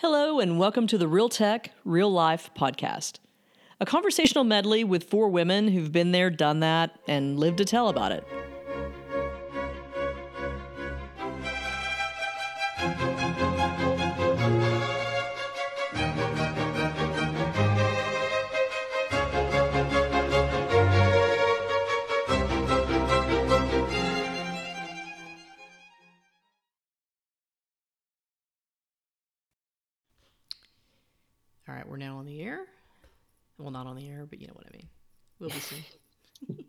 Hello, and welcome to the Real Tech, Real Life podcast. A conversational medley with four women who've been there, done that, and lived to tell about it. All right, we're now on the air. Well, not on the air, but you know what I mean. We'll be soon.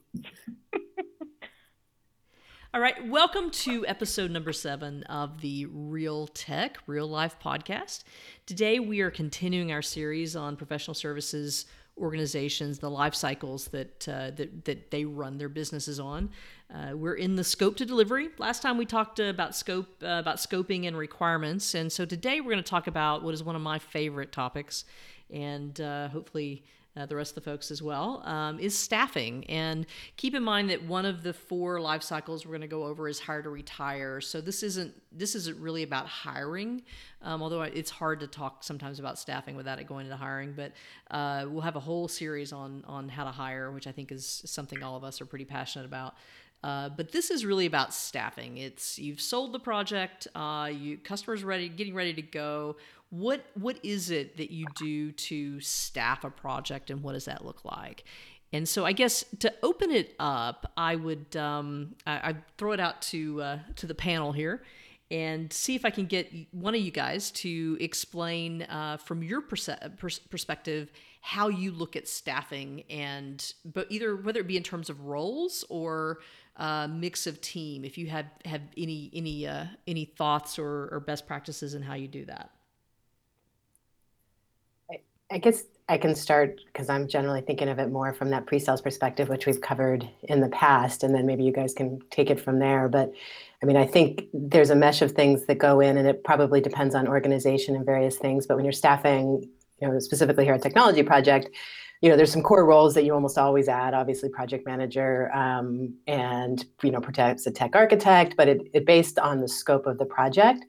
All right, welcome to episode number seven of the Real Tech, Real Life podcast. Today we are continuing our series on professional services organizations, the life cycles that uh, that that they run their businesses on. Uh, we're in the scope to delivery. Last time we talked about scope, uh, about scoping and requirements, and so today we're going to talk about what is one of my favorite topics, and uh, hopefully uh, the rest of the folks as well, um, is staffing. And keep in mind that one of the four life cycles we're going to go over is hire to retire. So this isn't this isn't really about hiring, um, although it's hard to talk sometimes about staffing without it going into hiring. But uh, we'll have a whole series on on how to hire, which I think is something all of us are pretty passionate about. Uh, but this is really about staffing. It's you've sold the project, uh, you customers ready, getting ready to go. What what is it that you do to staff a project, and what does that look like? And so, I guess to open it up, I would um, I, I'd throw it out to uh, to the panel here, and see if I can get one of you guys to explain uh, from your perspective how you look at staffing, and but either whether it be in terms of roles or uh, mix of team. If you have have any any uh, any thoughts or, or best practices in how you do that. I guess I can start because I'm generally thinking of it more from that pre-sales perspective, which we've covered in the past, and then maybe you guys can take it from there. But I mean, I think there's a mesh of things that go in, and it probably depends on organization and various things. But when you're staffing, you know, specifically here at Technology Project, you know, there's some core roles that you almost always add. Obviously, project manager, um, and you know, perhaps a tech architect. But it, it based on the scope of the project.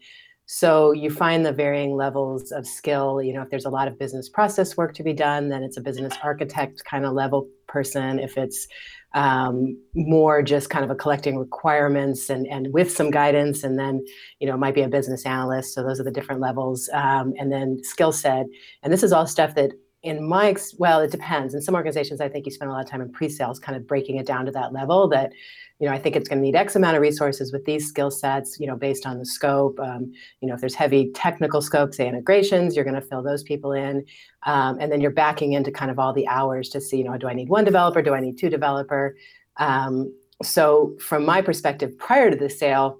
So you find the varying levels of skill. You know, if there's a lot of business process work to be done, then it's a business architect kind of level person. If it's um, more just kind of a collecting requirements and, and with some guidance, and then, you know, it might be a business analyst. So those are the different levels. Um, and then skill set. And this is all stuff that in my well it depends in some organizations i think you spend a lot of time in pre-sales kind of breaking it down to that level that you know i think it's going to need x amount of resources with these skill sets you know based on the scope um, you know if there's heavy technical scope say integrations you're going to fill those people in. Um, and then you're backing into kind of all the hours to see you know do i need one developer? Do i need two developer? Um, so from my perspective prior to the sale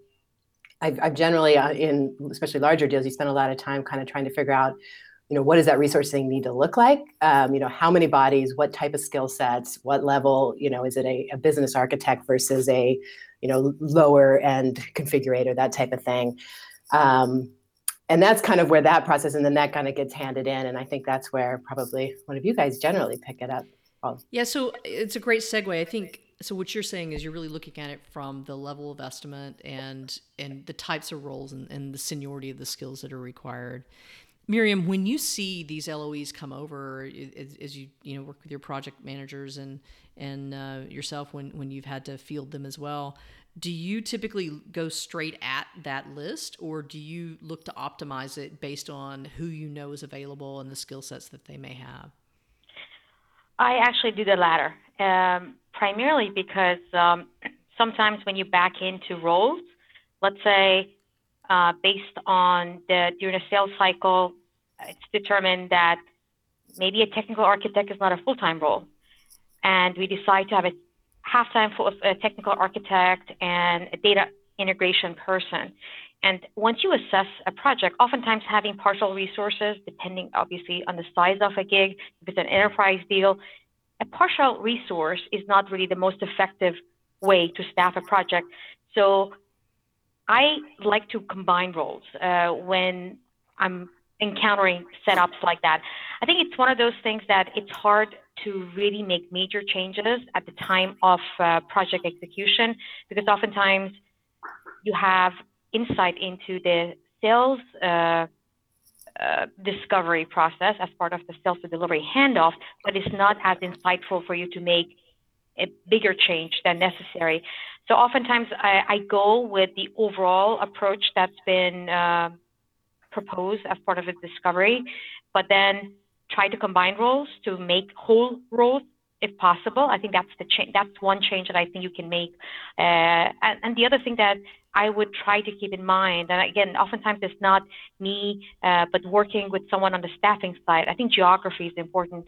I've, I've generally uh, in especially larger deals you spend a lot of time kind of trying to figure out you know what does that resourcing need to look like? Um, you know how many bodies what type of skill sets what level you know is it a, a business architect versus a you know lower end configurator that type of thing. Um, and that's kind of where that process and then that kind of gets handed in and i think that's where probably one of you guys generally pick it up. Yeah so it's a great segue. I think so what you're saying is you're really looking at it from the level of estimate and and the types of roles and, and the seniority of the skills that are required Miriam, when you see these LOEs come over, as you you know work with your project managers and and uh, yourself when when you've had to field them as well, do you typically go straight at that list, or do you look to optimize it based on who you know is available and the skill sets that they may have? I actually do the latter, um, primarily because um, sometimes when you back into roles, let's say uh, based on the during a sales cycle, it's determined that maybe a technical architect is not a full-time role, and we decide to have a half-time full, a technical architect and a data integration person. And once you assess a project, oftentimes having partial resources, depending obviously on the size of a gig, if it's an enterprise deal, a partial resource is not really the most effective way to staff a project. So I like to combine roles uh, when I'm encountering setups like that. I think it's one of those things that it's hard to really make major changes at the time of uh, project execution because oftentimes you have insight into the sales uh, uh, discovery process as part of the sales to delivery handoff, but it's not as insightful for you to make a bigger change than necessary. So oftentimes I, I go with the overall approach that's been proposed as part of the discovery, but then try to combine roles to make whole roles if possible. I think that's the cha- that's one change that I think you can make. Uh, and, and, the other thing that I would try to keep in mind, and again, oftentimes it's not me, uh, but working with someone on the staffing side. I think geography is important.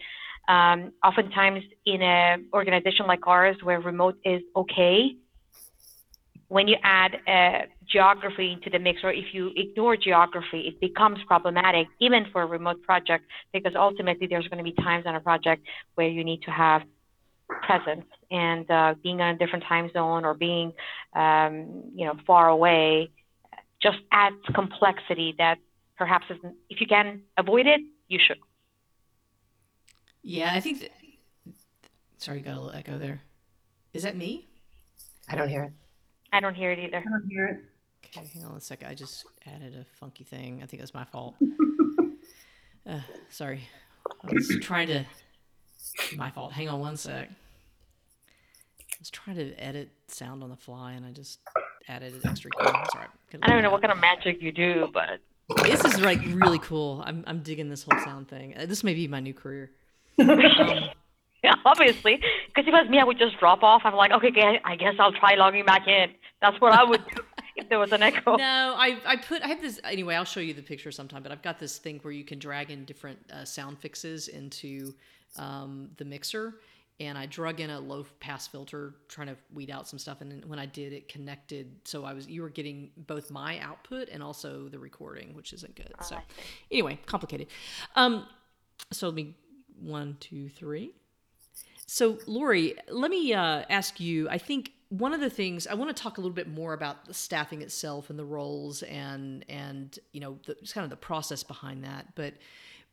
Um, oftentimes in an organization like ours, where remote is okay, when you add uh, geography into the mix, or if you ignore geography, it becomes problematic, even for a remote project, because ultimately there's going to be times on a project where you need to have presence, and uh, being on a different time zone or being, um, you know, far away, just adds complexity that perhaps isn't. If you can avoid it, you should. Yeah, I think. That, sorry, got a little echo there. Is that me? I don't hear it. I don't hear it either. I don't hear it. Okay, hang on a second. I just added a funky thing. I think that's my fault. uh, sorry. I was trying to. My fault. Hang on one sec. I was trying to edit sound on the fly and I just added an extra. Sorry. I don't know what kind of magic you do, but. This is like really cool. I'm, I'm digging this whole sound thing. Uh, this may be my new career. Um, yeah, obviously. Because if it was me, I would just drop off. I'm like, okay, I guess I'll try logging back in. That's what I would do if there was an echo. No, I, I put I have this anyway. I'll show you the picture sometime. But I've got this thing where you can drag in different uh, sound fixes into um, the mixer, and I drug in a low pass filter trying to weed out some stuff. And when I did, it connected. So I was you were getting both my output and also the recording, which isn't good. Oh, so anyway, complicated. Um, so let me one, two, three. So, Lori, let me uh, ask you. I think one of the things I want to talk a little bit more about the staffing itself and the roles and and you know the, kind of the process behind that. But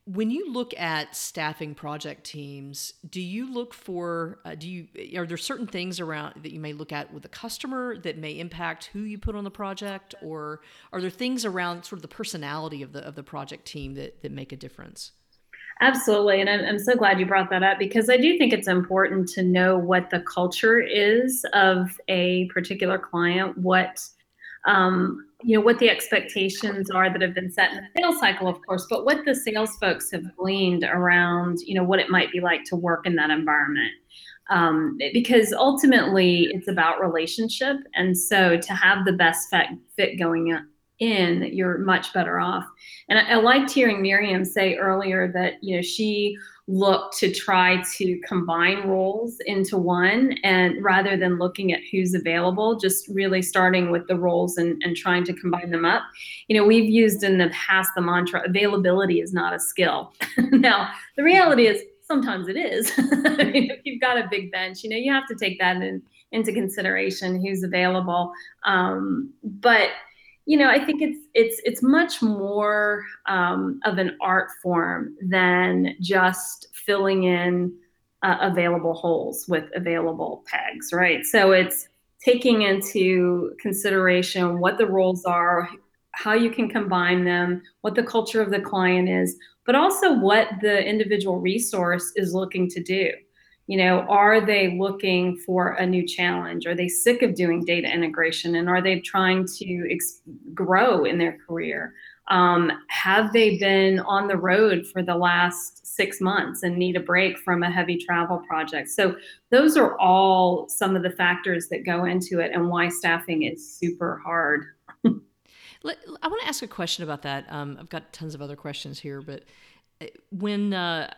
when you look at staffing project teams, do you look for uh, do you are there certain things around that you may look at with the customer that may impact who you put on the project, or are there things around sort of the personality of the of the project team that that make a difference? Absolutely. And I'm, I'm, so glad you brought that up because I do think it's important to know what the culture is of a particular client, what um, you know, what the expectations are that have been set in the sales cycle, of course, but what the sales folks have gleaned around, you know, what it might be like to work in that environment. Um, because ultimately it's about relationship. And so to have the best fit, going in, you're much better off. And I, I liked hearing Miriam say earlier that you know she looked to try to combine roles into one and rather than looking at who's available just really starting with the roles and, and trying to combine them up. You know we've used in the past the mantra availability is not a skill. Now the reality is sometimes it is. I mean, if you've got a big bench you know you have to take that in, into consideration who's available. Um, but you know, I think it's it's it's much more um, of an art form than just filling in uh, available holes with available pegs, right? So it's taking into consideration what the roles are, how you can combine them, what the culture of the client is, but also what the individual resource is looking to do you know are they looking for a new challenge? Are they sick of doing data integration and are they trying to ex- grow in their career? Um, have they been on the road for the last six months and need a break from a heavy travel project? So those are all some of the factors that go into it and why staffing is super hard. I want to ask a question about that. Um, I've got tons of other questions here, but when uh,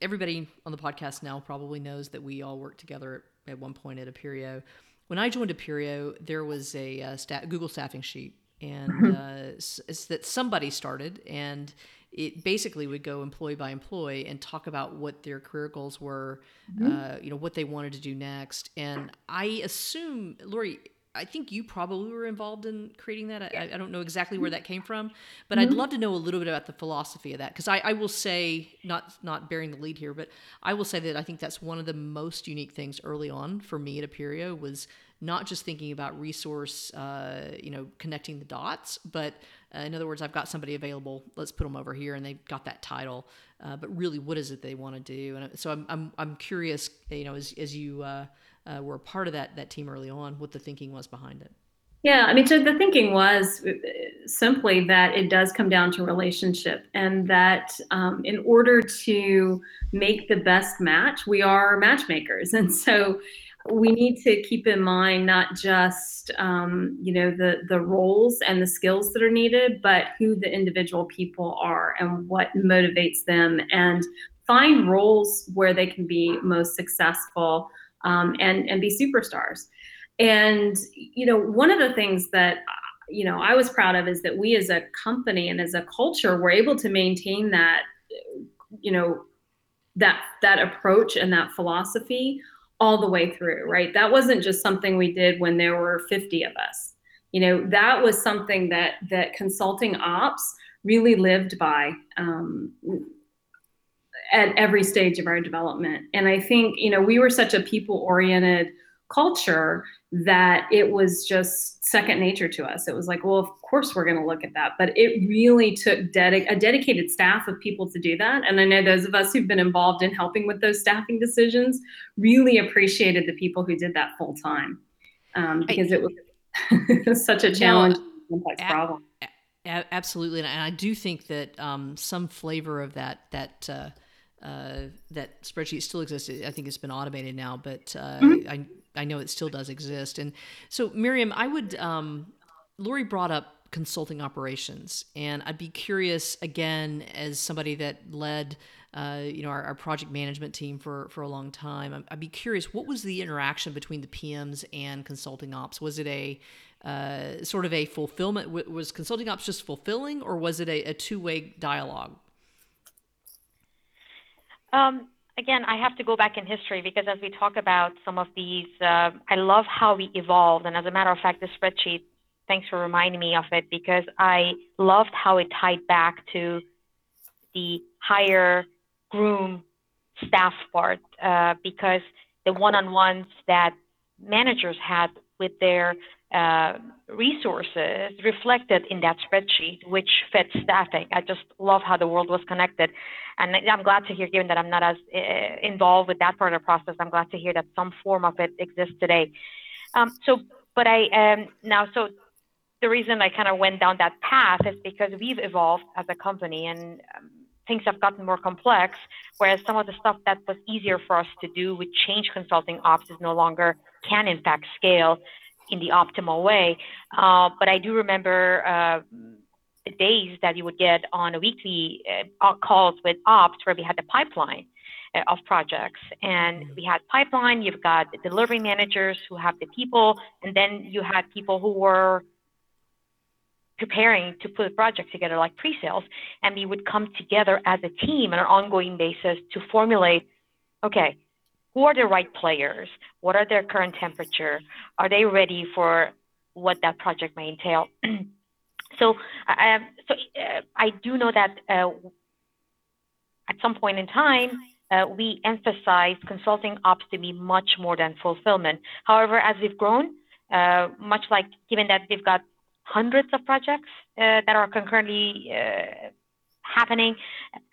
everybody on the podcast now probably knows that we all worked together at one point at Appirio. When I joined Appirio, there was a uh, stat- Google staffing sheet, and mm-hmm. uh, it's that somebody started, and it basically would go employee by employee and talk about what their career goals were, mm-hmm. uh, you know, what they wanted to do next. And I assume, Lori, I think you probably were involved in creating that. I, I don't know exactly where that came from, but mm-hmm. I'd love to know a little bit about the philosophy of that because I, I, will say, not not bearing the lead here, but I will say that I think that's one of the most unique things early on for me at Appirio was not just thinking about resource, uh, you know, connecting the dots, but Uh, in other words, I've got somebody available. Let's put them over here, and they've got that title. Uh, but really, what is it they want to do? And so I'm I'm, I'm curious. You know, as as you uh, were part of that that team early on, what the thinking was behind it. Yeah, I mean, so the thinking was uh, simply that it does come down to relationship, and that um, in order to make the best match, we are matchmakers, and so we need to keep in mind not just um, you know the the roles and the skills that are needed, but who the individual people are and what motivates them, and find roles where they can be most successful um, and and be superstars. And you know, one of the things that you know I was proud of is that we as a company and as a culture were able to maintain that you know that that approach and that philosophy all the way through, right? That wasn't just something we did when there were 50 of us. You know, that was something that that consulting ops really lived by um, at every stage of our development. And I think, you know, we were such a people oriented culture that it was just second nature to us. It was like, well, of course we're going to look at that. But it really took dedic- a dedicated staff of people to do that. And I know those of us who've been involved in helping with those staffing decisions really appreciated the people who did that full time um, because I, it was such a challenge, no, complex problem. absolutely, and I do think that um, some flavor of that that. Uh, uh, that spreadsheet still exists. I think it's been automated now, but uh, mm-hmm. I I know it still does exist. And so, Miriam, I would, um, Lori brought up consulting operations, and I'd be curious again, as somebody that led, uh, you know, our, our, project management team for for a long time. I'd be curious, what was the interaction between the PMs and consulting ops? Was it a uh, sort of a fulfillment? Was consulting ops just fulfilling, or was it a, a two way dialogue? Um, again, I have to go back in history because as we talk about some of these, uh, I love how we evolved. And as a matter of fact, this spreadsheet, thanks for reminding me of it because I loved how it tied back to the hire groom staff part uh, because the one-on-ones that managers had with their uh, resources reflected in that spreadsheet, which fed staffing. I just love how the world was connected. And I'm glad to hear, given that I'm not as uh, involved with that part of the process, I'm glad to hear that some form of it exists today. Um, so, but I um, now, so the reason I kind of went down that path is because we've evolved as a company and um, things have gotten more complex, whereas some of the stuff that was easier for us to do with change consulting ops is no longer can in fact scale in the optimal way. Uh, but I do remember uh, the days that you would get on a weekly uh, calls with ops where we had the pipeline uh, of projects and mm-hmm. we had pipeline you've got the delivery managers who have the people and then you had people who were preparing to put a project together like pre-sales and we would come together as a team on an ongoing basis to formulate okay who are the right players? What are their current temperature? Are they ready for what that project may entail? so, uh, so uh, I do know that uh, at some point in time, uh, we emphasize consulting ops to be much more than fulfillment. However, as we've grown, uh, much like given that we've got hundreds of projects uh, that are concurrently happening,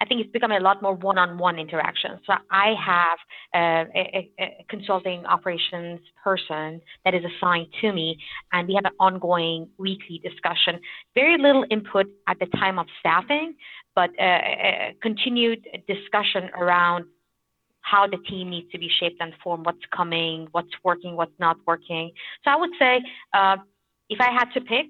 I think it's becoming a lot more one-on-one interaction. So I have a, a, consulting operations person that is assigned to me, and we have an ongoing weekly discussion. Very little input at the time of staffing, but a, continued discussion around how the team needs to be shaped and formed, what's coming, what's working, what's not working. So I would say, uh, if I had to pick,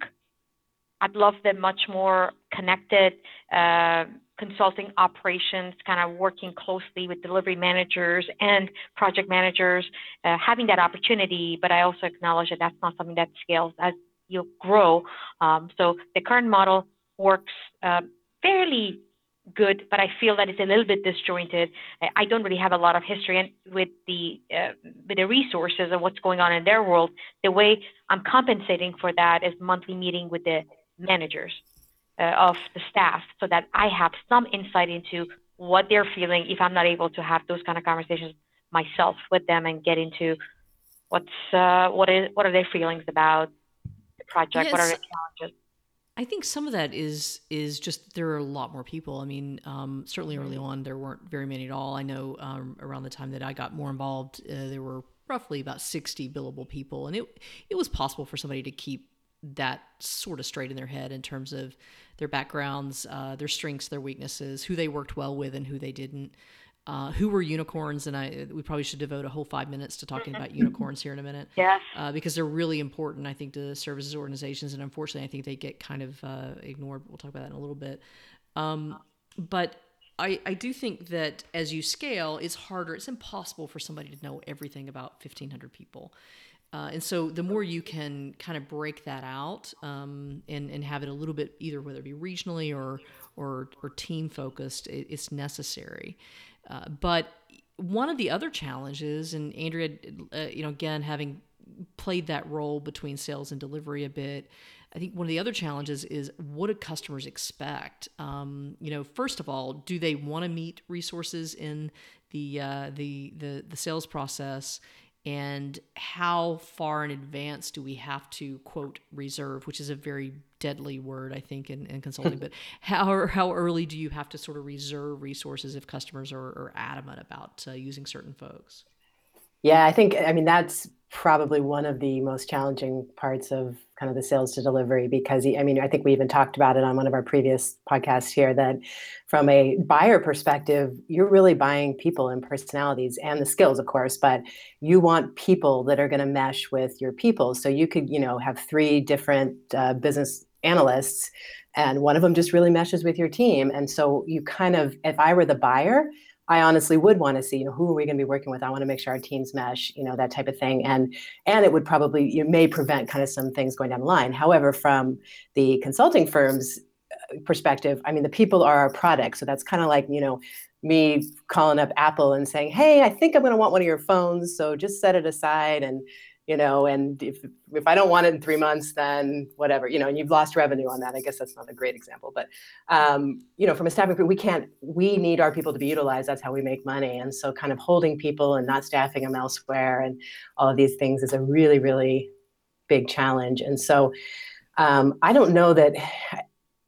I'd love them much more connected, uh, consulting operations, kind of working closely with delivery managers and project managers, uh, having that opportunity. But I also acknowledge that that's not something that scales as you grow. Um, so the current model works uh, fairly good, but I feel that it's a little bit disjointed. I don't really have a lot of history with the uh, with the resources and what's going on in their world. The way I'm compensating for that is monthly meeting with the managers uh, of the staff so that I have some insight into what they're feeling if I'm not able to have those kind of conversations myself with them and get into what's uh, what is what are their feelings about the project, yes. what are the challenges. I think some of that is is just there are a lot more people. I mean, um, certainly early Mm-hmm. on there weren't very many at all. I know um, around the time that I got more involved, uh, there were roughly about sixty billable people, and it it was possible for somebody to keep that sort of straight in their head in terms of their backgrounds, uh, their strengths, their weaknesses, who they worked well with and who they didn't. Uh, who were unicorns? And I, we probably should devote a whole five minutes to talking about unicorns here in a minute Yes. uh, because they're really important, I think, to services organizations. And unfortunately, I think they get kind of uh, ignored. We'll talk about that in a little bit. Um, but I, I do think that as you scale, it's harder. It's impossible for somebody to know everything about 1,500 people. Uh, and so the more you can kind of break that out um, and, and have it a little bit either whether it be regionally or or, or team focused, it, it's necessary. Uh, but one of the other challenges, and Andrea, uh, you know, again having played that role between sales and delivery a bit. I think one of the other challenges is what do customers expect? Um, you know, first of all, do they want to meet resources in the uh, the the the sales process? And how far in advance do we have to quote reserve, which is a very deadly word, I think, in, in consulting. but how how early do you have to sort of reserve resources if customers are, are adamant about uh, using certain folks? Yeah, I think, I mean, that's probably one of the most challenging parts of kind of the sales to delivery because, I mean, I think we even talked about it on one of our previous podcasts here that from a buyer perspective, you're really buying people and personalities and the skills, of course, but you want people that are going to mesh with your people. So you could, you know, have three different uh, business analysts and one of them just really meshes with your team. And so you kind of, if I were the buyer, I honestly would want to see, you know, who are we going to be working with? I want to make sure our teams mesh, you know, that type of thing. And and it would probably you may prevent kind of some things going down the line. However, from the consulting firms uh, perspective, I mean, the people are our product. So that's kind of like, you know, me calling up Apple and saying, "Hey, I think I'm going to want one of your phones, so just set it aside and you know, and if if I don't want it in three months, then whatever, you know, and you've lost revenue on that. I guess that's not a great example, but um, you know, from a staffing group, we can't. We need our people to be utilized. That's how we make money. And so, kind of holding people and not staffing them elsewhere, and all of these things is a really, really big challenge. And so, um, I don't know that.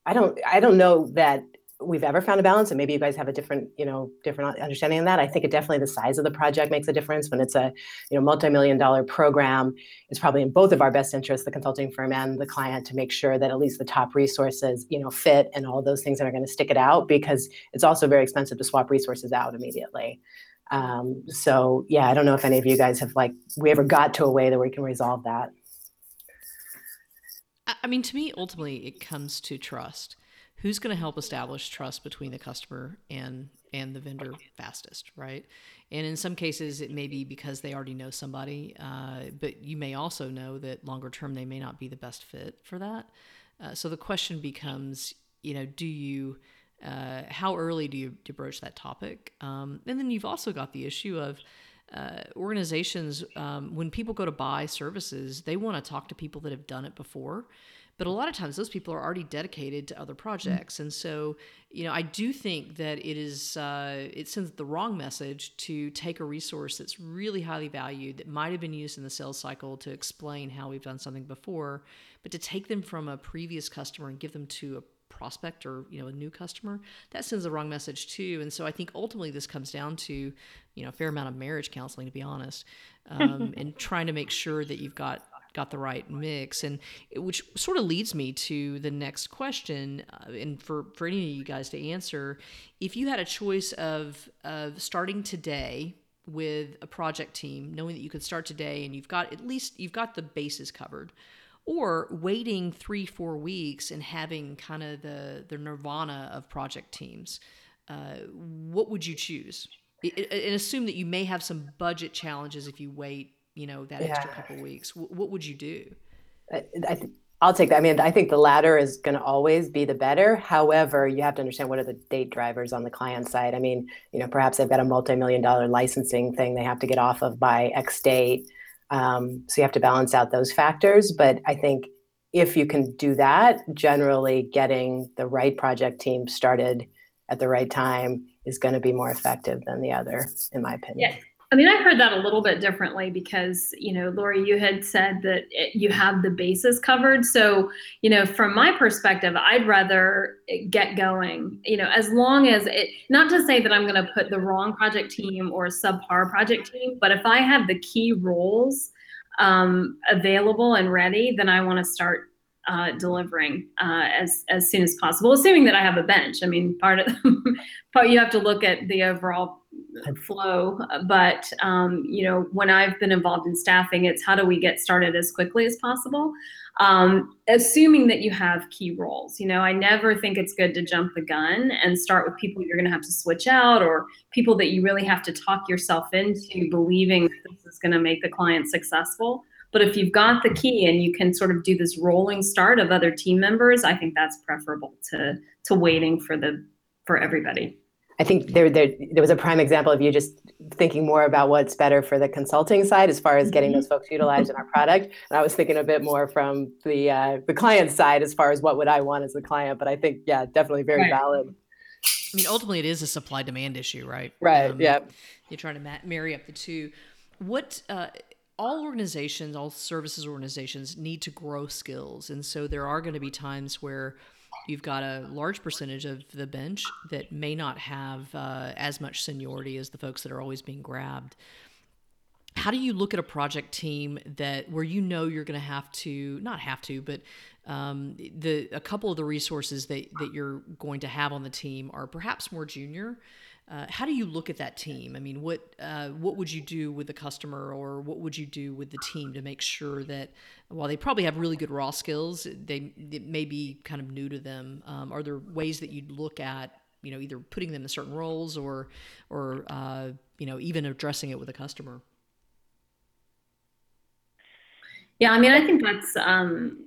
I don't. I don't know that we've ever found a balance and maybe you guys have a different you know different understanding of that i think it definitely the size of the project makes a difference. When it's a you know multi-million dollar program it's probably in both of our best interests the consulting firm and the client to make sure that at least the top resources you know fit and all those things that are going to stick it out because it's also very expensive to swap resources out immediately. Um, so yeah i don't know if any of you guys have like we ever got to a way that we can resolve that. I mean, to me, ultimately, it comes to trust who's going to help establish trust between the customer and and the vendor fastest right? And in some cases it may be because they already know somebody uh, but you may also know that longer term they may not be the best fit for that. Uh, so the question becomes you know do you uh, how early do you, broach that topic? Um, and then you've also got the issue of uh, organizations um, when people go to buy services they want to talk to people that have done it before but a lot of times those people are already dedicated to other projects. And so you know i do think that it is uh, it sends the wrong message to take a resource that's really highly valued that might have been used in the sales cycle to explain how we've done something before but to take them from a previous customer and give them to a prospect or you know a new customer that sends the wrong message too. And so i think ultimately this comes down to you know a fair amount of marriage counseling to be honest um, and trying to make sure that you've got got the right mix. And which sort of leads me to the next question uh, and for for any of you guys to answer if you had a choice of of starting today with a project team knowing that you could start today and you've got at least you've got the bases covered or waiting three four weeks and having kind of the the nirvana of project teams uh, what would you choose? And assume that you may have some budget challenges if you wait you know that yeah. extra couple weeks what would you do? I, I th- i'll take that. I mean i think the latter is going to always be the better. However you have to understand what are the date drivers on the client side. I mean you know perhaps they've got a multi-million dollar licensing thing they have to get off of by x date um, so you have to balance out those factors. But i think if you can do that generally getting the right project team started at the right time is going to be more effective than the other in my opinion. Yeah I mean, I heard that a little bit differently because, you know, Lori, you had said that it, you have the bases covered. So, you know, from my perspective, I'd rather get going, you know, as long as it, not to say that I'm going to put the wrong project team or subpar project team, but if I have the key roles um, available and ready, then I want to start uh, delivering uh, as as soon as possible, assuming that I have a bench. I mean, part of part you have to look at the overall flow. But um, you know, when I've been involved in staffing, it's how do we get started as quickly as possible, um, assuming that you have key roles. You know, I never think it's good to jump the gun and start with people you're going to have to switch out or people that you really have to talk yourself into believing that this is going to make the client successful. But if you've got the key and you can sort of do this rolling start of other team members, I think that's preferable to to waiting for the for everybody. I think there, there there was a prime example of you just thinking more about what's better for the consulting side as far as getting those folks utilized in our product. And I was thinking a bit more from the uh, the client side as far as what would I want as a client. But I think yeah, definitely very right. valid. I mean, ultimately, it is a supply demand issue, right? Right. Um, yeah. You're trying to ma- marry up the two. What uh, all organizations, all services organizations need to grow skills, and so there are going to be times where you've got a large percentage of the bench that may not have uh, as much seniority as the folks that are always being grabbed. How do you look at a project team that where you know you're going to have to not have to but um, the a couple of the resources that, that you're going to have on the team are perhaps more junior uh, how do you look at that team? I mean, what uh, what would you do with the customer, or what would you do with the team to make sure that while they probably have really good raw skills, they it may be kind of new to them. Um, are there ways that you'd look at, you know, either putting them in certain roles or or uh, you know even addressing it with a customer? Yeah, I mean, I think that's um,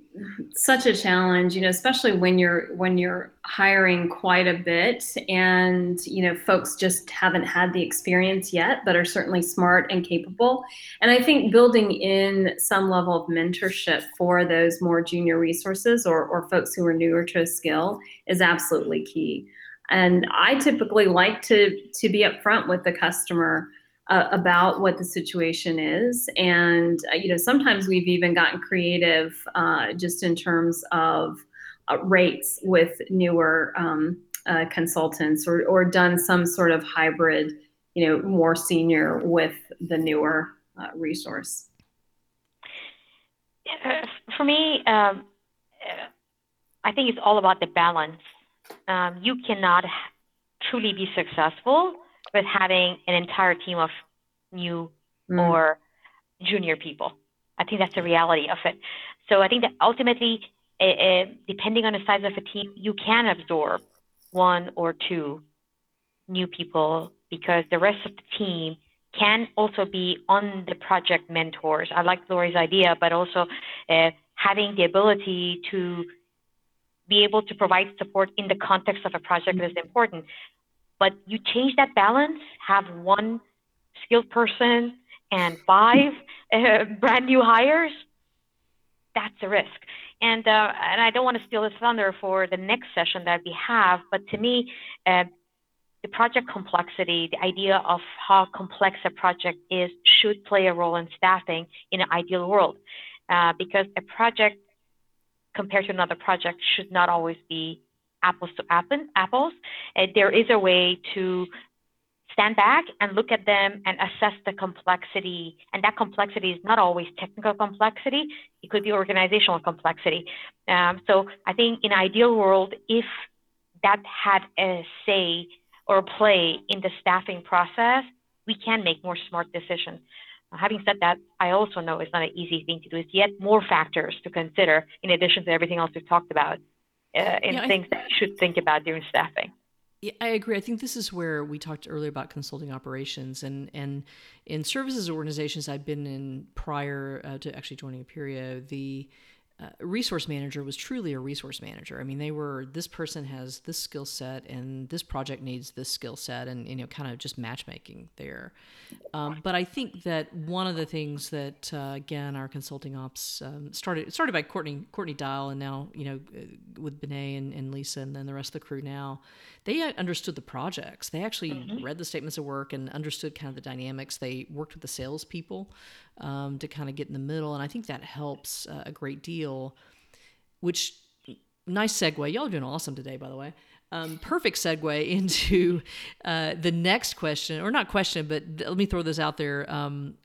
such a challenge, you know, especially when you're when you're hiring quite a bit, and you know, folks just haven't had the experience yet, but are certainly smart and capable. And I think building in some level of mentorship for those more junior resources or or folks who are newer to a skill is absolutely key. And I typically like to to be upfront with the customer uh, about what the situation is. And, uh, you know, sometimes we've even gotten creative uh, just in terms of uh, rates with newer um, uh, consultants or, or done some sort of hybrid, you know, more senior with the newer uh, resource. For me, um, I think it's all about the balance. Um, you cannot truly be successful with having an entire team of new mm. or junior people. I think that's the reality of it. So I think that ultimately, uh, depending on the size of a team, you can absorb one or two new people because the rest of the team can also be on the project mentors. I like Lori's idea, but also uh, having the ability to be able to provide support in the context of a project is important. But you change that balance, have one skilled person and five uh, brand new hires, that's a risk. And uh, and I don't want to steal the thunder for the next session that we have, but to me, uh, the project complexity, the idea of how complex a project is, should play a role in staffing in an ideal world, uh, because a project compared to another project should not always be apples to apples. Uh, there is a way to stand back and look at them and assess the complexity. And that complexity is not always technical complexity, it could be organizational complexity. Um, so I think in ideal world, if that had a say or play in the staffing process, we can make more smart decisions. having said that, I also know it's not an easy thing to do. It's yet more factors to consider in addition to everything else we've talked about uh, in yeah, things that you should think about during staffing. Yeah, I agree. I think this is where we talked earlier about consulting operations and and in services organizations I've been in prior uh, to actually joining Appirio, the uh, resource manager was truly a resource manager. I mean, they were this person has this skill set and this project needs this skill set, and you know, kind of just matchmaking there. Um, but I think that one of the things that uh, again our consulting ops um, started started by Courtney Courtney Dial, and now you know uh, with Benet and, and, Lisa, and then the rest of the crew now, they understood the projects. They actually mm-hmm. read the statements of work and understood kind of the dynamics. They worked with the salespeople um, to kind of get in the middle. And I think that helps uh, a great deal, which nice segue. Y'all are doing awesome today, by the way. Um, perfect segue into uh, the next question, or not question, but let me throw this out there. Um,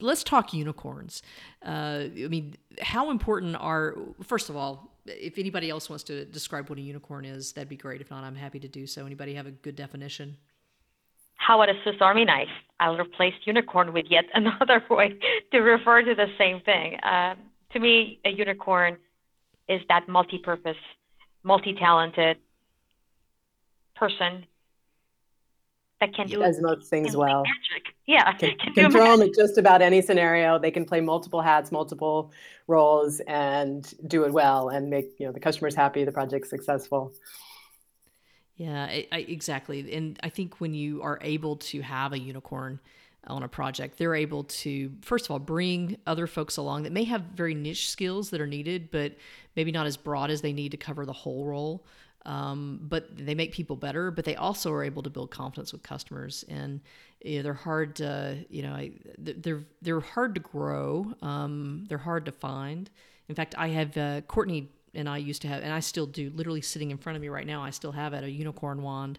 let's talk unicorns. Uh, I mean, how important are, first of all, if anybody else wants to describe what a unicorn is, that'd be great. If not, I'm happy to do so. Anybody have a good definition? How about a Swiss Army knife? I'll replace unicorn with yet another way to refer to the same thing. Uh, to me, a unicorn is that multi-purpose, multi-talented person that can do does most things well. Magic. Yeah, can, can, can throw them at just about any scenario. They can play multiple hats, multiple roles, and do it well, and make you know the customers happy, the project successful. Yeah, I, I, exactly. And I think when you are able to have a unicorn on a project, they're able to, first of all, bring other folks along that may have very niche skills that are needed, but maybe not as broad as they need to cover the whole role. Um, but they make people better, but they also are able to build confidence with customers. And you know, they're hard to, you know, they're, they're hard to grow. Um, they're hard to find. In fact, I have uh, Courtney and I used to have, and I still do, literally sitting in front of me right now, I still have it, a unicorn wand.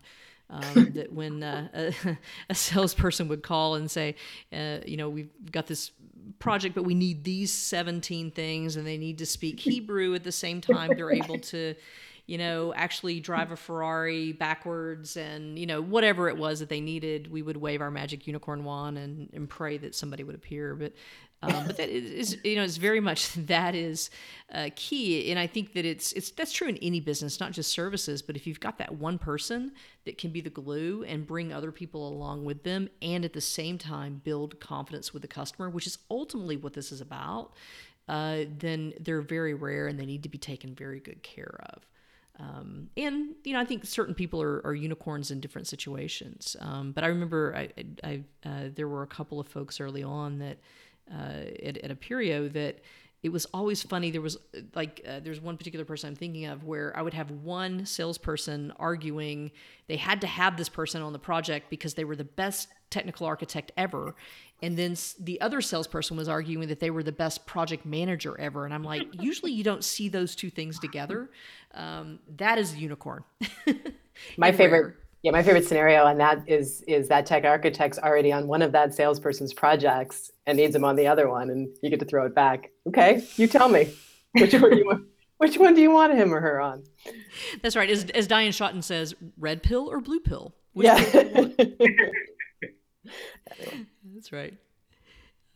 Um, that when uh, a, a, salesperson would call and say, uh, you know, we've got this project, but we need these 17 things, and they need to speak Hebrew at the same time, they're able to, you know, actually drive a Ferrari backwards and, you know, whatever it was that they needed, we would wave our magic unicorn wand and, and pray that somebody would appear. But um, but that is, you know, it's very much that is uh, key, and I think that it's it's that's true in any business, not just services. But if you've got that one person that can be the glue and bring other people along with them, and at the same time build confidence with the customer, which is ultimately what this is about, uh, then they're very rare and they need to be taken very good care of. Um, and you know, I think certain people are, are unicorns in different situations. Um, but I remember I, I, uh, there were a couple of folks early on that uh, at, at Appirio that it was always funny. There was like uh, there's one particular person I'm thinking of where I would have one salesperson arguing they had to have this person on the project because they were the best technical architect ever, and then the other salesperson was arguing that they were the best project manager ever. And I'm like, usually you don't see those two things together. Um, that is a unicorn. My favorite yeah, my favorite scenario on that is is that tech architect's already on one of that salesperson's projects and needs him on the other one, and you get to throw it back. Okay, you tell me which one do you want. Which one do you want him or her on? That's right. As, as Diane Schotten says, red pill or blue pill? Which yeah. That's right.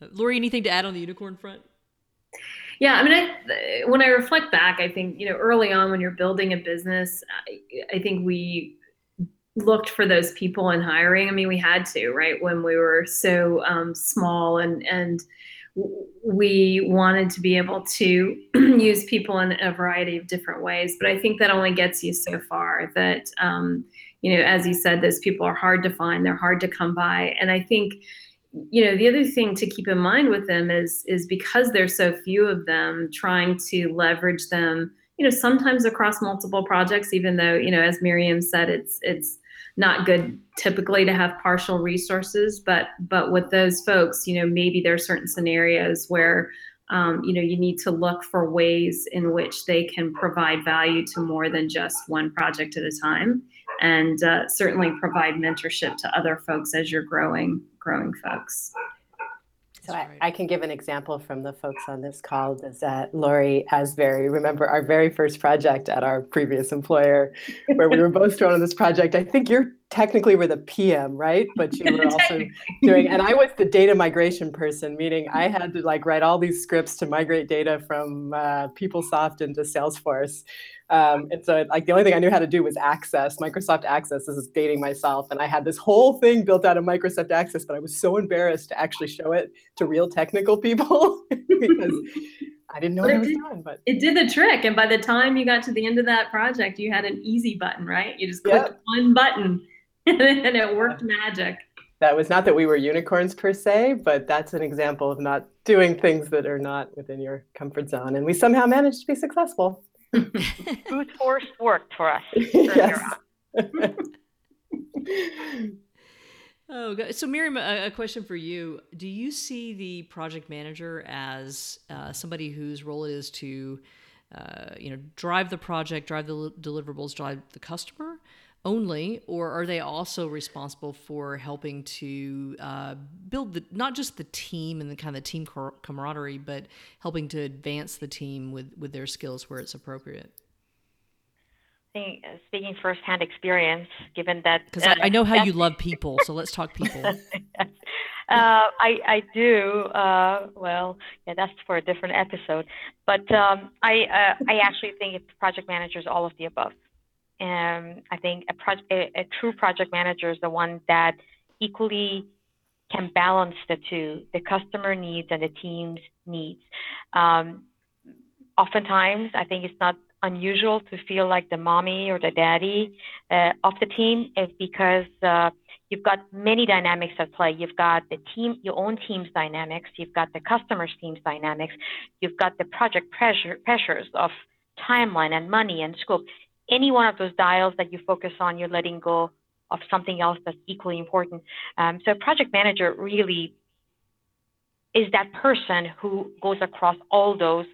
Uh, Lori, anything to add on the unicorn front? Yeah, I mean, I, when I reflect back, I think you know early on when you're building a business, I, I think we looked for those people in hiring. I mean, we had to, right? When we were so um, small and and we wanted to be able to use people in a variety of different ways. But I think that only gets you so far. That um, you know, as you said, those people are hard to find. They're hard to come by, and I think you know the other thing to keep in mind with them is is because there's so few of them trying to leverage them you know sometimes across multiple projects even though you know as miriam said it's it's not good typically to have partial resources but but with those folks you know maybe there are certain scenarios where um, you know you need to look for ways in which they can provide value to more than just one project at a time and uh, certainly provide mentorship to other folks as you're growing growing folks so I, I, can give an example from the folks on this call is that Lori Asbury, remember our very first project at our previous employer, where we were both thrown on this project. I think you're technically we were the PM, right? But you were also doing, and I was the data migration person, meaning I had to like write all these scripts to migrate data from uh, PeopleSoft into Salesforce. Um, and so like the only thing I knew how to do was Access, Microsoft Access. This is dating myself. And I had this whole thing built out of Microsoft Access, but I was so embarrassed to actually show it to real technical people because I didn't know what it was doing, but it did the trick. And by the time you got to the end of that project, you had an easy button, right? You just clicked yep. one button and it worked magic. That was not that we were unicorns per se, but that's an example of not doing things that are not within your comfort zone. And we somehow managed to be successful. Brute force worked for us. yes. Oh, so Miriam, a, a, question for you: Do you see the project manager as uh, somebody whose role it is to, uh, you know, drive the project, drive the deliverables, drive the customer only, or are they also responsible for helping to uh, build the not just the team and the kind of the team camaraderie, but helping to advance the team with with their skills where it's appropriate? Think, speaking firsthand experience, given that because uh, I, I, know how you love people, so let's talk people. uh, I I do. Uh, well, yeah, that's for a different episode. But um, I uh, I actually think it's project managers all of the above. And I think a, pro- a, a true project manager is the one that equally can balance the two, the customer needs and the team's needs. Um, oftentimes, I think it's not unusual to feel like the mommy or the daddy uh, of the team is because uh, you've got many dynamics at play. You've got the team, your own team's dynamics. You've got the customer's team's dynamics. You've got the project pressure, pressures of timeline and money and scope. Any one of those dials that you focus on, you're letting go of something else that's equally important. Um, so a project manager really is that person who goes across all those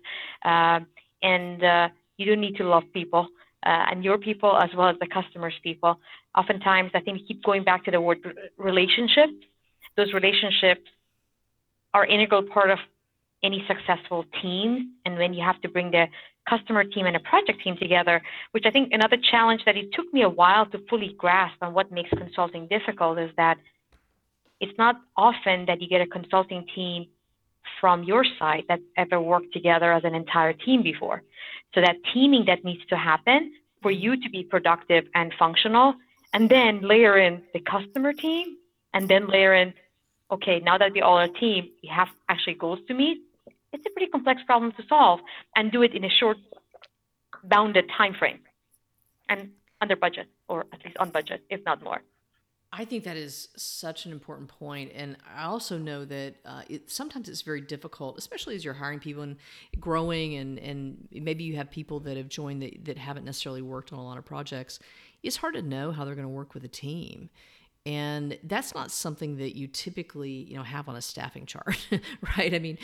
uh, and uh, you do need to love people uh, and your people as well as the customers' people. Oftentimes, I think keep going back to the word relationships. Those relationships are integral part of any successful team. And when you have to bring the customer team and a project team together, which I think another challenge that it took me a while to fully grasp on what makes consulting difficult is that it's not often that you get a consulting team from your side that ever worked together as an entire team before. So that teaming that needs to happen for you to be productive and functional, and then layer in the customer team, and then layer in, okay, now that we all are a team, we have actually goals to meet. It's a pretty complex problem to solve, and do it in a short, bounded time frame, and under budget, or at least on budget, if not more. I think that is such an important point, and I also know that uh, it sometimes it's very difficult, especially as you're hiring people and growing, and and maybe you have people that have joined that that haven't necessarily worked on a lot of projects. It's hard to know how they're going to work with a team, and that's not something that you typically you know have on a staffing chart right? I mean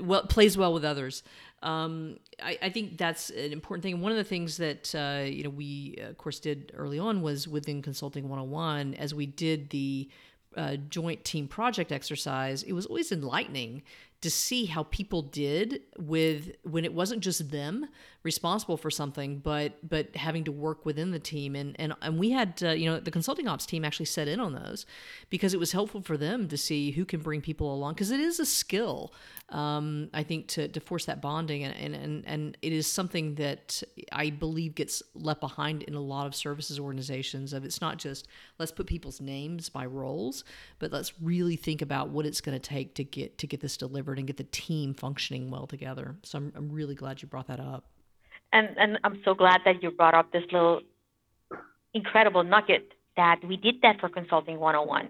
well plays well with others. Um, I, I, think that's an important thing. And one of the things that uh, you know we of course did early on was within consulting 101 as we did the uh, joint team project exercise it was always enlightening to see how people did with when it wasn't just them responsible for something, but but having to work within the team. And and and we had uh, you know the consulting ops team actually set in on those because it was helpful for them to see who can bring people along because it is a skill. Um, I think to to force that bonding and, and and it is something that I believe gets left behind in a lot of services organizations. Of it's not just let's put people's names by roles, but let's really think about what it's going to take to get to get this delivered and get the team functioning well together. So I'm I'm really glad you brought that up and and I'm so glad that you brought up this little incredible nugget that we did that for Consulting 101,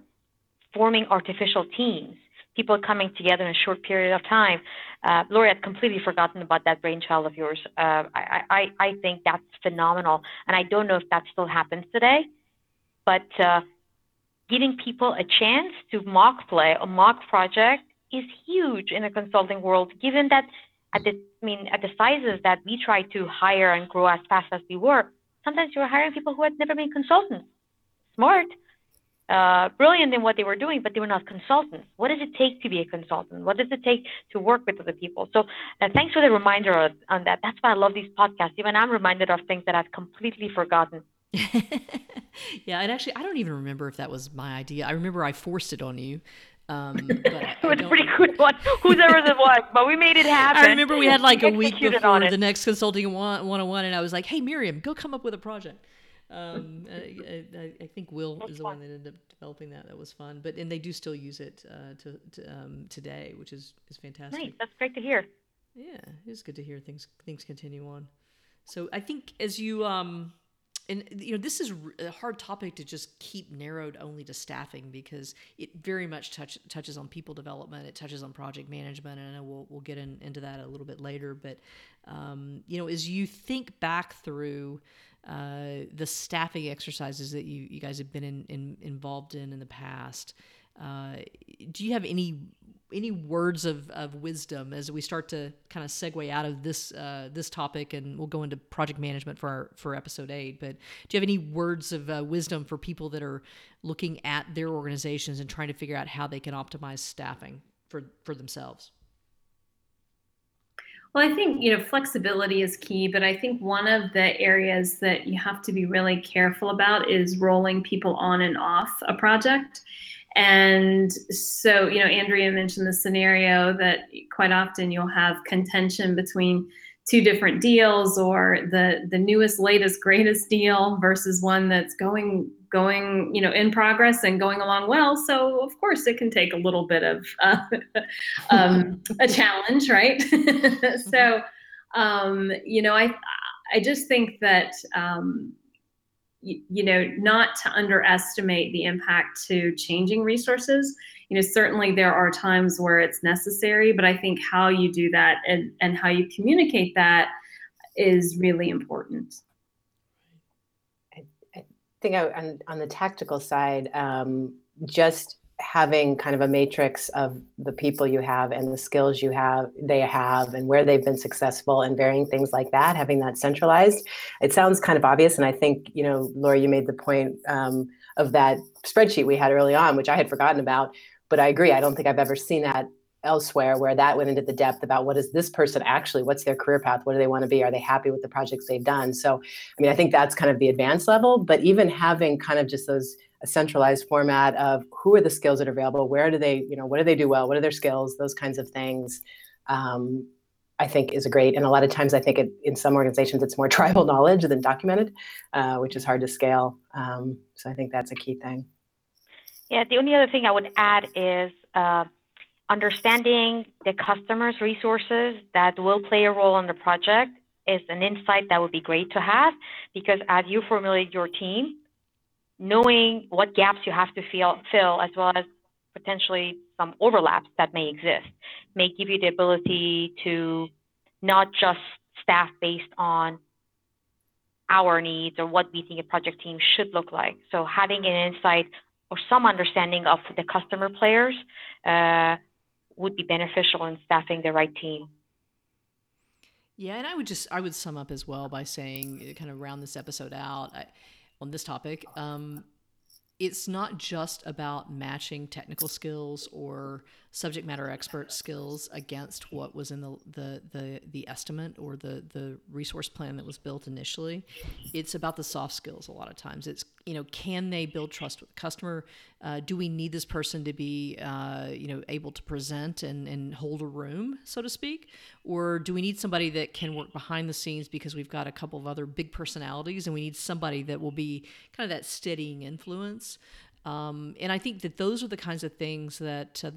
forming artificial teams, people coming together in a short period of time. Uh, Lori had completely forgotten about that brainchild of yours. Uh, I, I, I think that's phenomenal, and I don't know if that still happens today, but uh, giving people a chance to mock play a mock project is huge in the consulting world, given that at the I mean at the sizes that we try to hire and grow as fast as we were, sometimes you were hiring people who had never been consultants. Smart, uh, brilliant in what they were doing, but they were not consultants. What does it take to be a consultant? What does it take to work with other people? So uh, thanks for the reminder on that. That's why I love these podcasts. Even I'm reminded of things that I've completely forgotten. yeah, and actually, I don't even remember if that was my idea. I remember I forced it on you um, but it was a pretty good one. Whoever it was, but we made it happen. I remember we had like we a week before the next consulting one one on one, and I was like, "Hey, Miriam, go come up with a project." Um, I, I, I, think Will That's is the fun. one that ended up developing that. That was fun, but and they do still use it uh, to, to um, today, which is is fantastic. Nice. That's great to hear. Yeah, it's good to hear things things continue on. So I think as you um and you know this is a hard topic to just keep narrowed only to staffing because it very much touch, touches on people development it touches on project management and I know we'll, we'll get in, into that a little bit later but um, you know as you think back through uh, the staffing exercises that you, you guys have been in, in, involved in in the past uh, do you have any any words of, of wisdom as we start to kind of segue out of this uh, this topic and we'll go into project management for our, for episode eight but do you have any words of uh, wisdom for people that are looking at their organizations and trying to figure out how they can optimize staffing for for themselves well, I think you know flexibility is key, but I think one of the areas that you have to be really careful about is rolling people on and off a project. And so, you know, Andrea mentioned the scenario that quite often you'll have contention between two different deals or the the newest latest greatest deal versus one that's going going you know in progress and going along well. So of course it can take a little bit of uh, um, a challenge right? So um, you know i i just think that um, you, know, not to underestimate the impact to changing resources. You know, certainly there are times where it's necessary, but I think how you do that and, and how you communicate that is really important. I, I think I, on, on the tactical side, um, just having kind of a matrix of the people you have and the skills you have they have and where they've been successful and varying things like that having that centralized it sounds kind of obvious. And i think you know laura you made the point um, of that spreadsheet we had early on which i had forgotten about but i agree. I don't think i've ever seen that elsewhere where that went into the depth about what is this person actually what's their career path? What do they want to be? Are they happy with the projects they've done? So i mean i think that's kind of the advanced level but even having kind of just those a centralized format of who are the skills that are available, where do they, you know, what do they do well, what are their skills, those kinds of things. Um, I think is a great, and a lot of times I think it, in some organizations it's more tribal knowledge than documented, uh, which is hard to scale. Um, so I think that's a key thing. Yeah, the only other thing I would add is uh, understanding the customer's resources that will play a role in the project is an insight that would be great to have because as you formulate your team, knowing what gaps you have to feel, fill, as well as potentially some overlaps that may exist, may give you the ability to not just staff based on our needs or what we think a project team should look like. So having an insight or some understanding of the customer players uh, would be beneficial in staffing the right team. Yeah, and I would just I would sum up as well by saying, kind of round this episode out. I, on this topic. Um, it's not just about matching technical skills or subject matter expert skills against what was in the the the, the estimate or the the resource plan that was built initially. It's about the soft skills a lot of times. It's you know can they build trust with the customer? Uh, do we need this person to be uh, you know able to present and and hold a room so to speak, or do we need somebody that can work behind the scenes because we've got a couple of other big personalities and we need somebody that will be kind of that steadying influence. Um, and I think that those are the kinds of things that uh,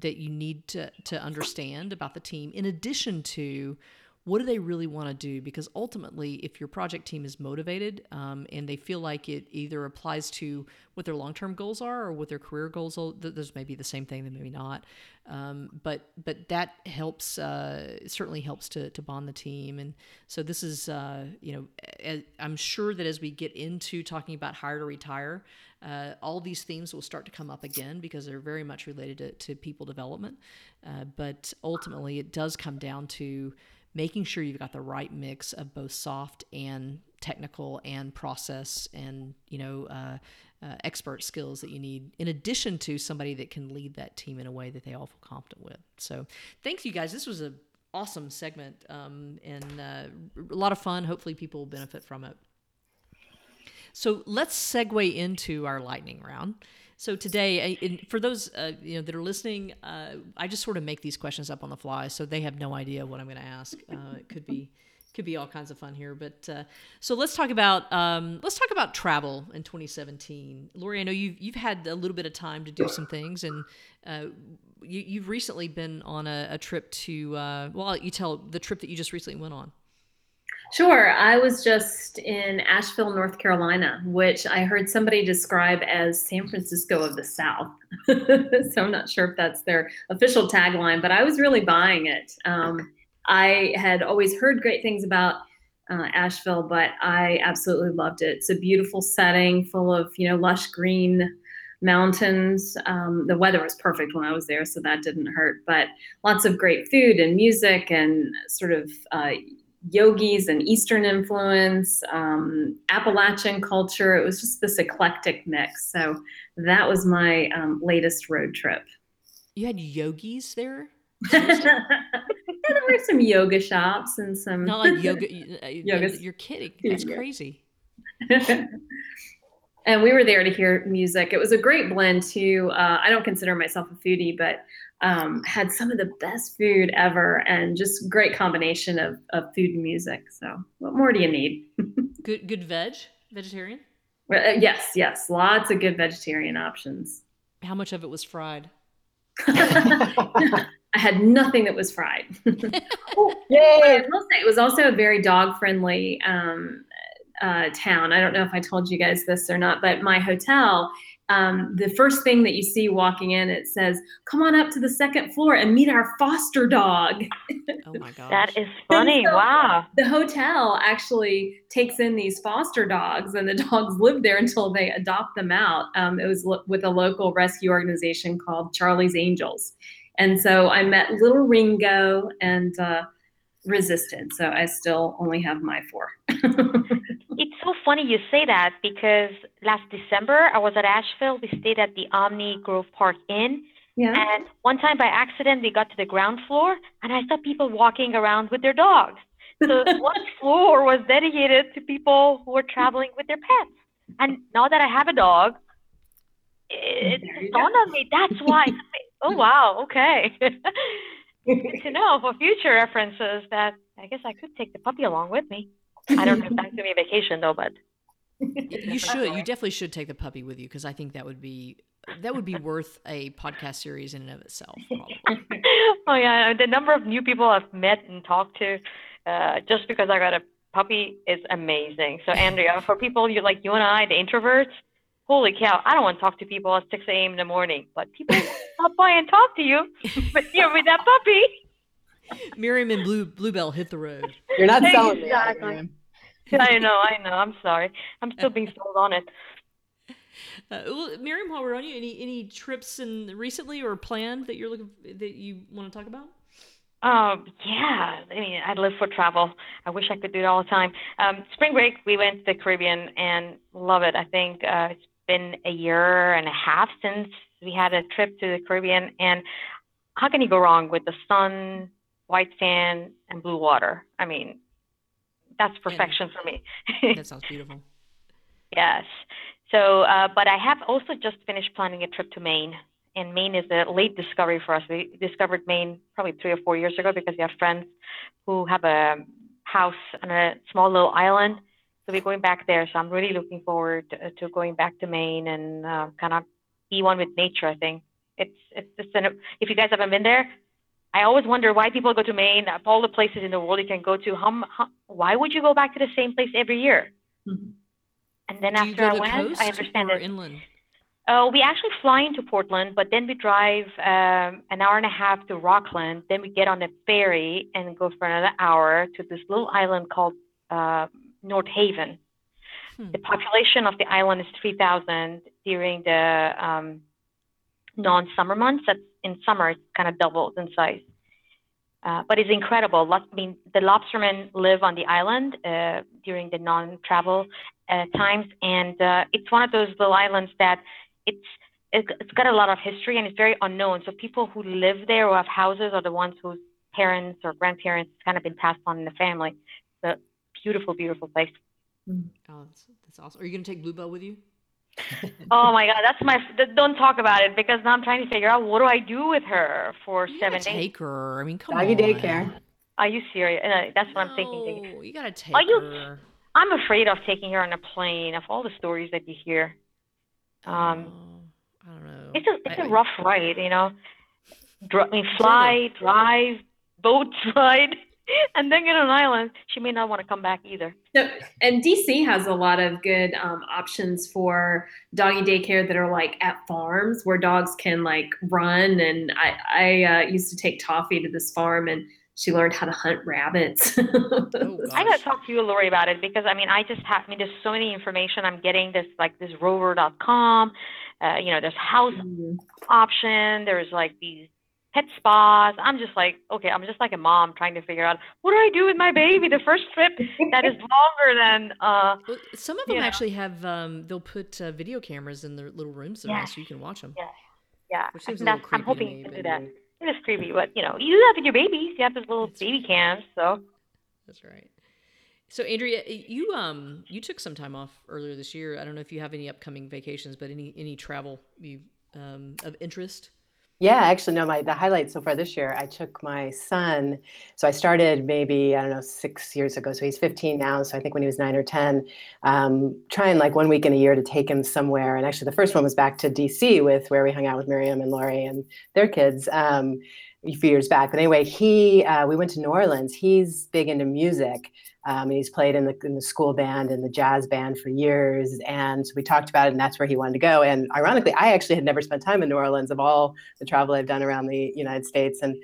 that you need to to understand about the team. In addition to what do they really want to do? Because ultimately, if your project team is motivated um, and they feel like it either applies to what their long term goals are or what their career goals are, those may be the same thing, then maybe not. Um, but but that helps uh, certainly helps to, to bond the team. And so this is uh, you know I'm sure that as we get into talking about hire to retire, uh, all these themes will start to come up again because they're very much related to, to people development. Uh, but ultimately, it does come down to making sure you've got the right mix of both soft and technical and process and you know uh, uh, expert skills that you need in addition to somebody that can lead that team in a way that they all feel confident with. So thanks you guys. This was a awesome segment um, and uh, a lot of fun. Hopefully people will benefit from it. So let's segue into our lightning round so today, for those uh, you know that are listening, uh, I just sort of make these questions up on the fly, so they have no idea what I'm going to ask. Uh, it could be could be all kinds of fun here, but uh, so let's talk about um, let's talk about travel in 2017. Lori, I know you've you've had a little bit of time to do some things, and uh, you, you've recently been on a, a trip to. Uh, well, you tell the trip that you just recently went on. Sure. I was just in Asheville, North Carolina, which I heard somebody describe as San Francisco of the South. so I'm not sure if that's their official tagline, but I was really buying it. Um, I had always heard great things about uh, Asheville, but I absolutely loved it. It's a beautiful setting full of, you know, lush green mountains. Um, the weather was perfect when I was there, so that didn't hurt. But lots of great food and music and sort of uh, yogis and Eastern influence, um, Appalachian culture. It was just this eclectic mix. So that was my um, latest road trip. You had yogis there? yeah, there were some yoga shops and some. Not like yoga. Yoga. You're kidding. That's crazy. and we were there to hear music. It was a great blend too. Uh, I don't consider myself a foodie, but um, had some of the best food ever and just great combination of, of food and music. So what more do you need? good, good veg, vegetarian. Well, uh, yes, yes, lots of good vegetarian options. How much of it was fried? I had nothing that was fried. oh, yay! I will say it was also a very dog friendly um, uh, town. I don't know if I told you guys this or not, but my hotel um, the first thing that you see walking in, it says, "Come on up to the second floor and meet our foster dog." Oh my god, that is funny! So wow. The hotel actually takes in these foster dogs, and the dogs live there until they adopt them out. Um, it was lo- with a local rescue organization called Charlie's Angels, and so I met little Ringo and uh, resisted. So I still only have my four. so funny you say that because last December I was at Asheville. We stayed at the Omni Grove Park Inn. Yeah. And one time by accident we got to the ground floor and I saw people walking around with their dogs. So one floor was dedicated to people who were traveling with their pets. And now that I have a dog, it dawned on me that's why. oh wow, okay. Good to know for future references that I guess I could take the puppy along with me. I don't know if that's gonna be a vacation though, but you should. You definitely should take the puppy with you because I think that would be that would be worth a podcast series in and of itself. oh yeah, the number of new people I've met and talked to uh, just because I got a puppy is amazing. So Andrea, for people you like you and I, the introverts, holy cow, I don't want to talk to people at 6 a.m. in the morning, but people stop by and talk to you. But you're with that puppy. Miriam and Blue Bluebell hit the road. You're not selling exactly. me. I know, I know. I'm sorry. I'm still being sold on it. Uh, well, Miriam, while we're on you, any any trips in recently or planned that you're looking that you want to talk about? Um, yeah, I mean, I live for travel. I wish I could do it all the time. Um, spring break, we went to the Caribbean and love it. I think uh, it's been a year and a half since we had a trip to the Caribbean, and how can you go wrong with the sun, white sand, and blue water? I mean, that's perfection for me. that sounds beautiful. Yes. So, uh, but I have also just finished planning a trip to Maine, and Maine is a late discovery for us. We discovered Maine probably three or four years ago because we have friends who have a house on a small little island so we're going back there. So I'm really looking forward to, to going back to Maine and uh, kind of be one with nature. I think it's it's just an, if you guys haven't been there, I always wonder why people go to Maine. Of all the places in the world you can go to, how, how why would you go back to the same place every year? Mm-hmm. And then Do after I went, I understand it. Inland. Oh, we actually fly into Portland, but then we drive um, an hour and a half to Rockland. Then we get on a ferry and go for another hour to this little island called uh, North Haven. Hmm. The population of the island is 3,000 during the um, non-summer months. That's in summer, it kind of doubles in size. Uh, but it's incredible. I mean, the lobstermen live on the island uh, during the non-travel uh, times, and uh, it's one of those little islands that it's it's got a lot of history and it's very unknown. So people who live there or have houses are the ones whose parents or grandparents kind of been passed on in the family. So beautiful, beautiful place. Oh, that's, that's awesome. Are you going to take Bluebell with you? Oh my God, that's my. Don't talk about it because now I'm trying to figure out what do I do with her for you seven days. Take her. I mean, come Doggy on. daycare. Are you serious? Uh, that's what no, I'm thinking. You gotta take Are you, her. I'm afraid of taking her on a plane. Of all the stories that you hear, um, oh, I don't know. It's a it's I, a rough ride, you know. dr- I mean, fly, drive, boat ride, and then get on an island, she may not want to come back either. So, and DC has a lot of good um, options for doggy daycare that are like at farms where dogs can like run. And I, I uh, used to take Toffee to this farm and she learned how to hunt rabbits. Oh, I gotta talk to you, Lori, about it because I mean, I just have. I mean, there's so many information I'm getting. This like this Rover.com. Uh, you know, there's house Mm. option. There's like these pet spas. I'm just like, okay, I'm just like a mom trying to figure out what do I do with my baby the first trip that is longer than. Uh, Well, some of them Yeah. actually have. Um, they'll put uh, video cameras in their little rooms, so Yes. you can watch them. Yeah. yeah, Which seems a little I'm creepy to hoping me, to do that. It is creepy, but you know, you do that with your babies. You have those little That's baby right. cams, so. That's right. So Andrea, you um you took some time off earlier this year. I don't know if you have any upcoming vacations, but any any travel you um of interest? Yeah, actually, no. My the highlight so far this year, I took my son. So I started maybe I don't know six years ago. So he's 15 now. So I think when he was nine or 10, um, trying like one week in a year to take him somewhere. And actually, the first one was back to DC with where we hung out with Miriam and Lori and their kids um, a few years back. But anyway, he uh, we went to New Orleans. He's big into music. Um, and he's played in the in the school band and the jazz band for years. And we talked about it, and that's where he wanted to go. And ironically, I actually had never spent time in New Orleans of all the travel I've done around the United States. And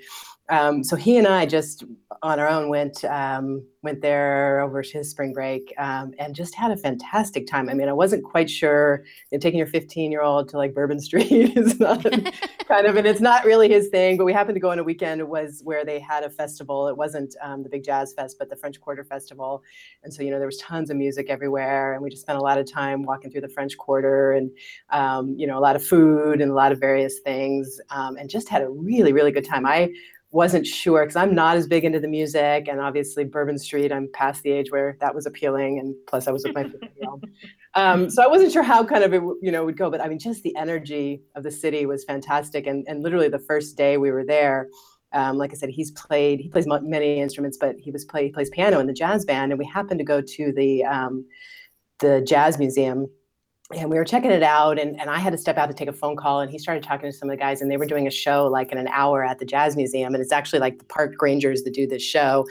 um, so he and I just on our own went um, went there over his spring break um, and just had a fantastic time. I mean, I wasn't quite sure you know, taking your 15 year old to like Bourbon Street is not kind of, and it's not really his thing. But we happened to go on a weekend. It was where they had a festival. It wasn't um, the big jazz fest, but the French Quarter Festival. And so you know there was tons of music everywhere, and we just spent a lot of time walking through the French Quarter and um, you know a lot of food and a lot of various things, um, and just had a really really good time. I wasn't sure because I'm not as big into the music, and obviously Bourbon Street, I'm past the age where that was appealing, and plus I was with my 15 year old. Um, so I wasn't sure how kind of it you know would go, but I mean just the energy of the city was fantastic, and and literally the first day we were there. Um, like I said, he's played. He plays many instruments, but he was play he plays piano in the jazz band, and we happened to go to the um, the jazz museum and we were checking it out and, and i had to step out to take a phone call and he started talking to some of the guys and they were doing a show like in an hour at the jazz museum and it's actually like the park rangers that do this show.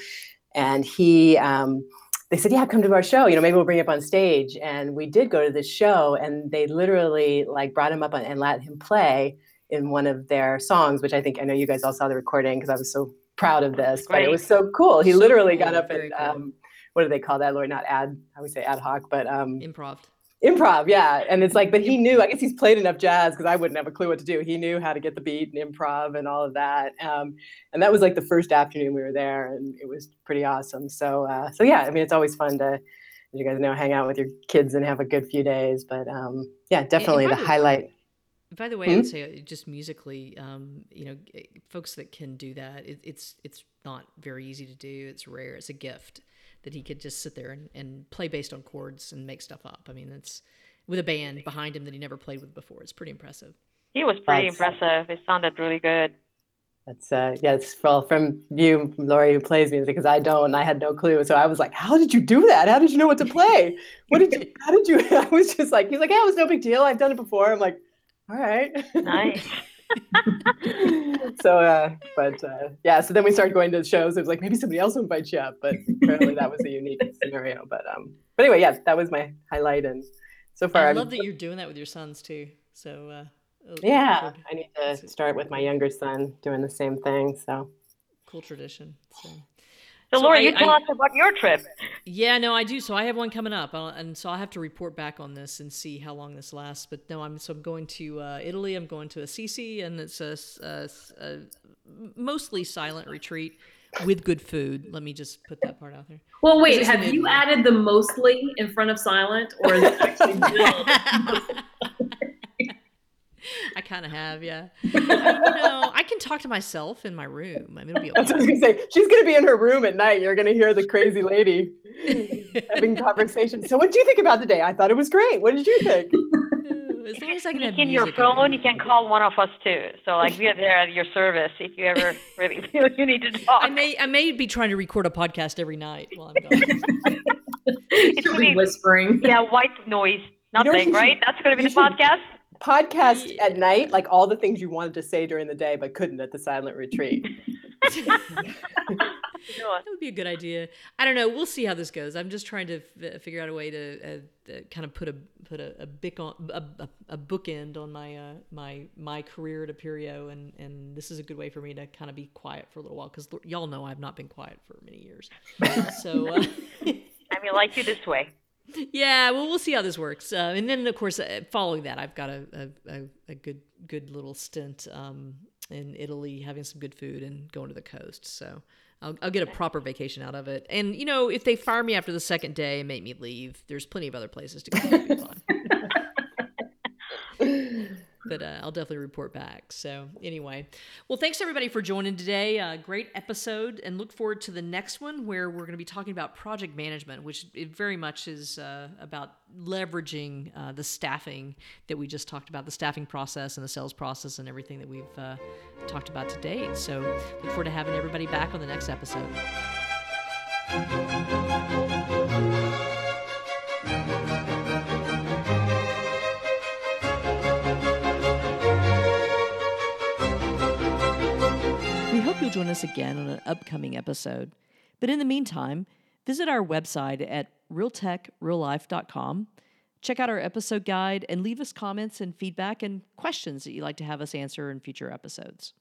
And he um, they said yeah come to our show you know maybe we'll bring you up on stage. And we did go to this show and they literally like brought him up on, and let him play in one of their songs which i think i know you guys all saw the recording because i was so proud of this but it was so cool. He So literally got up very and cool. um, what do they call that lord not ad i would say ad hoc but um, Improv. Improv yeah and it's like but he knew i guess he's played enough jazz because i wouldn't have a clue what to do he knew how to get the beat and improv and all of that um, and that was like the first afternoon we were there and it was pretty awesome so uh, so yeah i mean it's always fun to as you guys know hang out with your kids and have a good few days but um, yeah definitely the way- highlight By the way, Hmm? I would say uh, just musically, um, you know, folks that can do that, it, it's it's not very easy to do. It's rare. It's a gift that he could just sit there and, and play based on chords and make stuff up. I mean, that's with a band behind him that he never played with before. It's pretty impressive. He was pretty That's- impressive. It sounded really good. that's uh yeah it's well from you Lori who plays music because I don't and I had no clue so I was like how did you do that how did you know what to play what did you how did you I was just like he's like yeah it was no big deal I've done it before I'm like all right Nice. so uh but uh yeah so then we started going to shows it was like maybe somebody else will invite you up but apparently that was a unique scenario but um but anyway yeah that was my highlight and so far I I'm- love that you're doing that with your sons too. So uh, yeah I need to start with my younger son doing the same thing so cool tradition. So. So, So Laura, I- you tell I- us about your trip. Yeah, no, I do. So I have one coming up, I'll, and so I'll have to report back on this and see how long this lasts. But no, I'm so I'm going to uh, Italy. I'm going to Assisi, and it's a mostly silent retreat with good food. Let me just put that part out there. Well, wait, have you added the mostly in front of silent, or is it actually? I kind of have, yeah. I mean, you know, I can talk to myself in my room. I mean, it'll be That's what I was gonna say. She's gonna be in her room at night. You're gonna hear the crazy lady having conversations. So, what did you think about the day? I thought it was great. What did you think? As long as I can You have can your music on. phone. You can call one of us too. So like we are there at your service if you ever really feel you need to talk. I may I may be trying to record a podcast every night while I'm gone. It's She'll gonna be be- whispering. yeah, white noise, nothing, you right? should- That's gonna be the should- podcast. Podcast at night, like all the things you wanted to say during the day but couldn't at the silent retreat. that would be a good idea. I don't know. We'll see how this goes. I'm just trying to f- figure out a way to uh, uh, kind of put a put a, a bic on a, a, a bookend on my uh, my my career at Appirio, and and this is a good way for me to kind of be quiet for a little while because y'all know I've not been quiet for many years. so uh, I mean, like you this way. Yeah, well, we'll see how this works. Uh, and then, of course, uh, following that, I've got a, a, a, good good little stint um, in Italy, having some good food and going to the coast. So I'll, I'll get a proper vacation out of it. And you know, if they fire me after the second day and make me leave, there's plenty of other places to go. but uh, I'll definitely report back. So, anyway, well, thanks everybody for joining today. Uh, great episode, and look forward to the next one where we're going to be talking about project management, which it very much is uh, about leveraging uh, the staffing that we just talked about, the staffing process and the sales process, and everything that we've uh, talked about to date. So, look forward to having everybody back on the next episode. Join us again on an upcoming episode. But in the meantime, visit our website at realtechreallife.com. Check out our episode guide and leave us comments and feedback and questions that you'd like to have us answer in future episodes.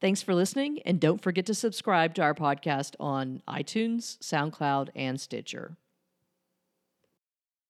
Thanks for listening, and don't forget to subscribe to our podcast on iTunes, SoundCloud, and Stitcher.